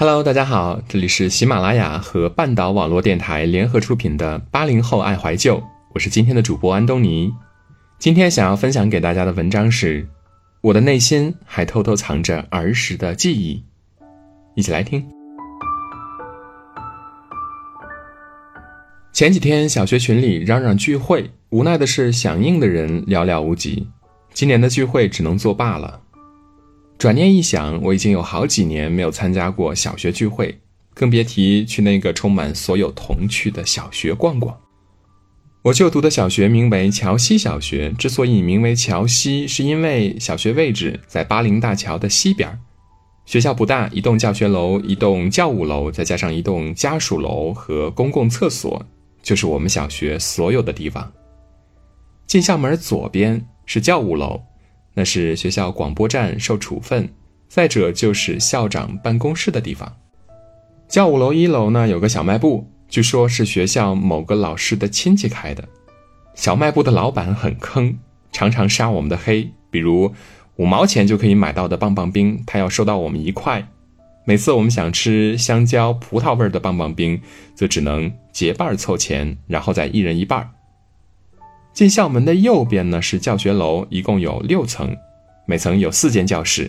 Hello，大家好，这里是喜马拉雅和半岛网络电台联合出品的《八零后爱怀旧》，我是今天的主播安东尼。今天想要分享给大家的文章是《我的内心还偷偷藏着儿时的记忆》，一起来听。前几天小学群里嚷嚷聚会，无奈的是响应的人寥寥无几，今年的聚会只能作罢了。转念一想，我已经有好几年没有参加过小学聚会，更别提去那个充满所有童趣的小学逛逛。我就读的小学名为桥西小学，之所以名为桥西，是因为小学位置在巴陵大桥的西边。学校不大，一栋教学楼、一栋教务楼，再加上一栋家属楼和公共厕所，就是我们小学所有的地方。进校门左边是教务楼。那是学校广播站受处分，再者就是校长办公室的地方。教务楼一楼呢有个小卖部，据说是学校某个老师的亲戚开的。小卖部的老板很坑，常常杀我们的黑。比如五毛钱就可以买到的棒棒冰，他要收到我们一块。每次我们想吃香蕉、葡萄味的棒棒冰，则只能结伴凑钱，然后再一人一半。进校门的右边呢是教学楼，一共有六层，每层有四间教室。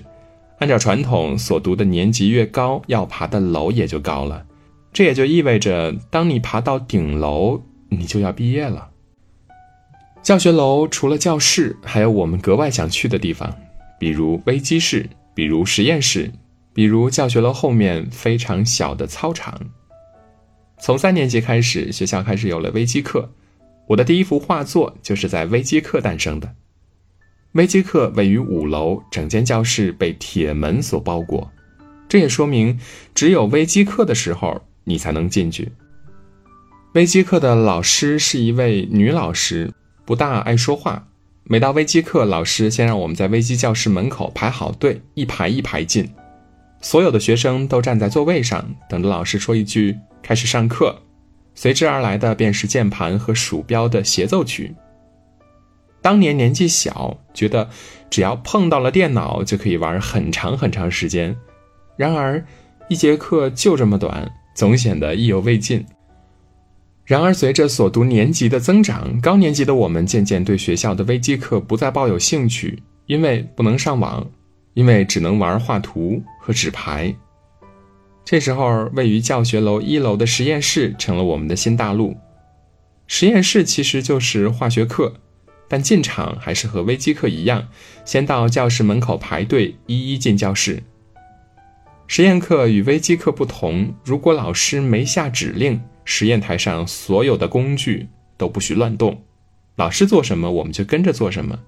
按照传统，所读的年级越高，要爬的楼也就高了。这也就意味着，当你爬到顶楼，你就要毕业了。教学楼除了教室，还有我们格外想去的地方，比如微机室，比如实验室，比如教学楼后面非常小的操场。从三年级开始，学校开始有了微机课。我的第一幅画作就是在微机课诞生的。微机课位于五楼，整间教室被铁门所包裹，这也说明只有微机课的时候你才能进去。微机课的老师是一位女老师，不大爱说话。每到微机课，老师先让我们在微机教室门口排好队，一排一排进。所有的学生都站在座位上，等着老师说一句“开始上课”。随之而来的便是键盘和鼠标的协奏曲。当年年纪小，觉得只要碰到了电脑就可以玩很长很长时间。然而，一节课就这么短，总显得意犹未尽。然而，随着所读年级的增长，高年级的我们渐渐对学校的微机课不再抱有兴趣，因为不能上网，因为只能玩画图和纸牌。这时候，位于教学楼一楼的实验室成了我们的新大陆。实验室其实就是化学课，但进场还是和微机课一样，先到教室门口排队，一一进教室。实验课与微机课不同，如果老师没下指令，实验台上所有的工具都不许乱动，老师做什么我们就跟着做什么。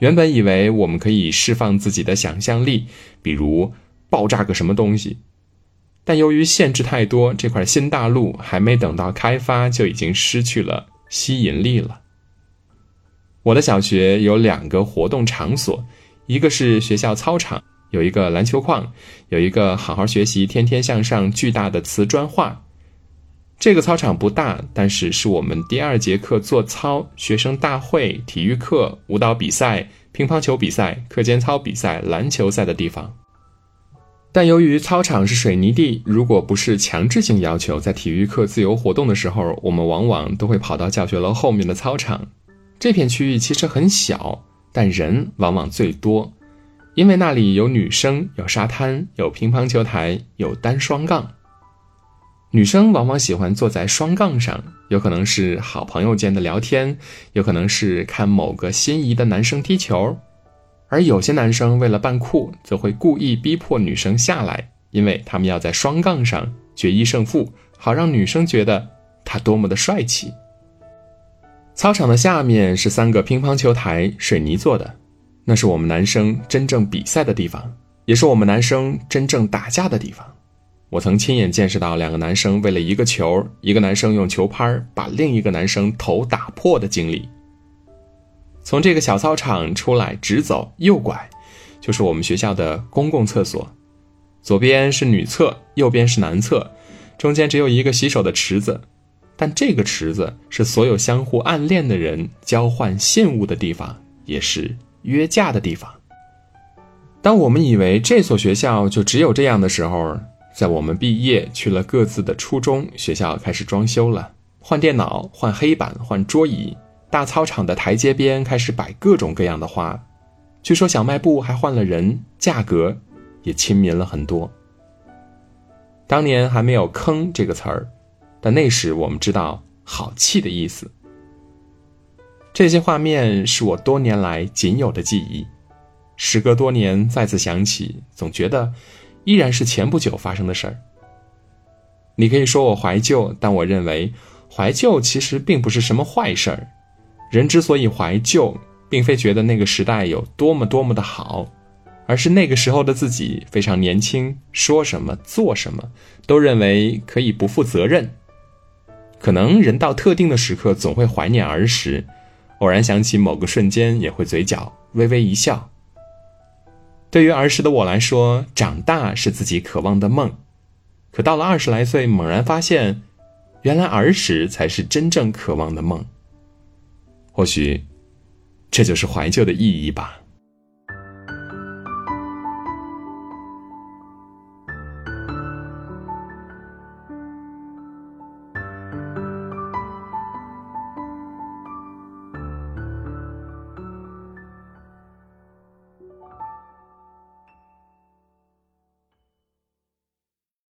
原本以为我们可以释放自己的想象力，比如爆炸个什么东西。但由于限制太多，这块新大陆还没等到开发，就已经失去了吸引力了。我的小学有两个活动场所，一个是学校操场，有一个篮球框，有一个好好学习、天天向上巨大的瓷砖画。这个操场不大，但是是我们第二节课做操、学生大会、体育课、舞蹈比赛、乒乓球比赛、课间操比赛、篮球赛的地方。但由于操场是水泥地，如果不是强制性要求，在体育课自由活动的时候，我们往往都会跑到教学楼后面的操场。这片区域其实很小，但人往往最多，因为那里有女生、有沙滩、有乒乓球台、有单双杠。女生往往喜欢坐在双杠上，有可能是好朋友间的聊天，有可能是看某个心仪的男生踢球。而有些男生为了扮酷，则会故意逼迫女生下来，因为他们要在双杠上决一胜负，好让女生觉得他多么的帅气。操场的下面是三个乒乓球台，水泥做的，那是我们男生真正比赛的地方，也是我们男生真正打架的地方。我曾亲眼见识到两个男生为了一个球，一个男生用球拍把另一个男生头打破的经历。从这个小操场出来，直走右拐，就是我们学校的公共厕所。左边是女厕，右边是男厕，中间只有一个洗手的池子。但这个池子是所有相互暗恋的人交换信物的地方，也是约架的地方。当我们以为这所学校就只有这样的时候，在我们毕业去了各自的初中，学校开始装修了，换电脑、换黑板、换桌椅，大操场的台阶边开始摆各种各样的花。据说小卖部还换了人，价格也亲民了很多。当年还没有“坑”这个词儿，但那时我们知道“好气”的意思。这些画面是我多年来仅有的记忆，时隔多年再次想起，总觉得依然是前不久发生的事儿。你可以说我怀旧，但我认为怀旧其实并不是什么坏事儿。人之所以怀旧，并非觉得那个时代有多么多么的好。而是那个时候的自己非常年轻，说什么做什么都认为可以不负责任。可能人到特定的时刻总会怀念儿时，偶然想起某个瞬间也会嘴角微微一笑。对于儿时的我来说，长大是自己渴望的梦，可到了二十来岁，猛然发现，原来儿时才是真正渴望的梦。或许，这就是怀旧的意义吧。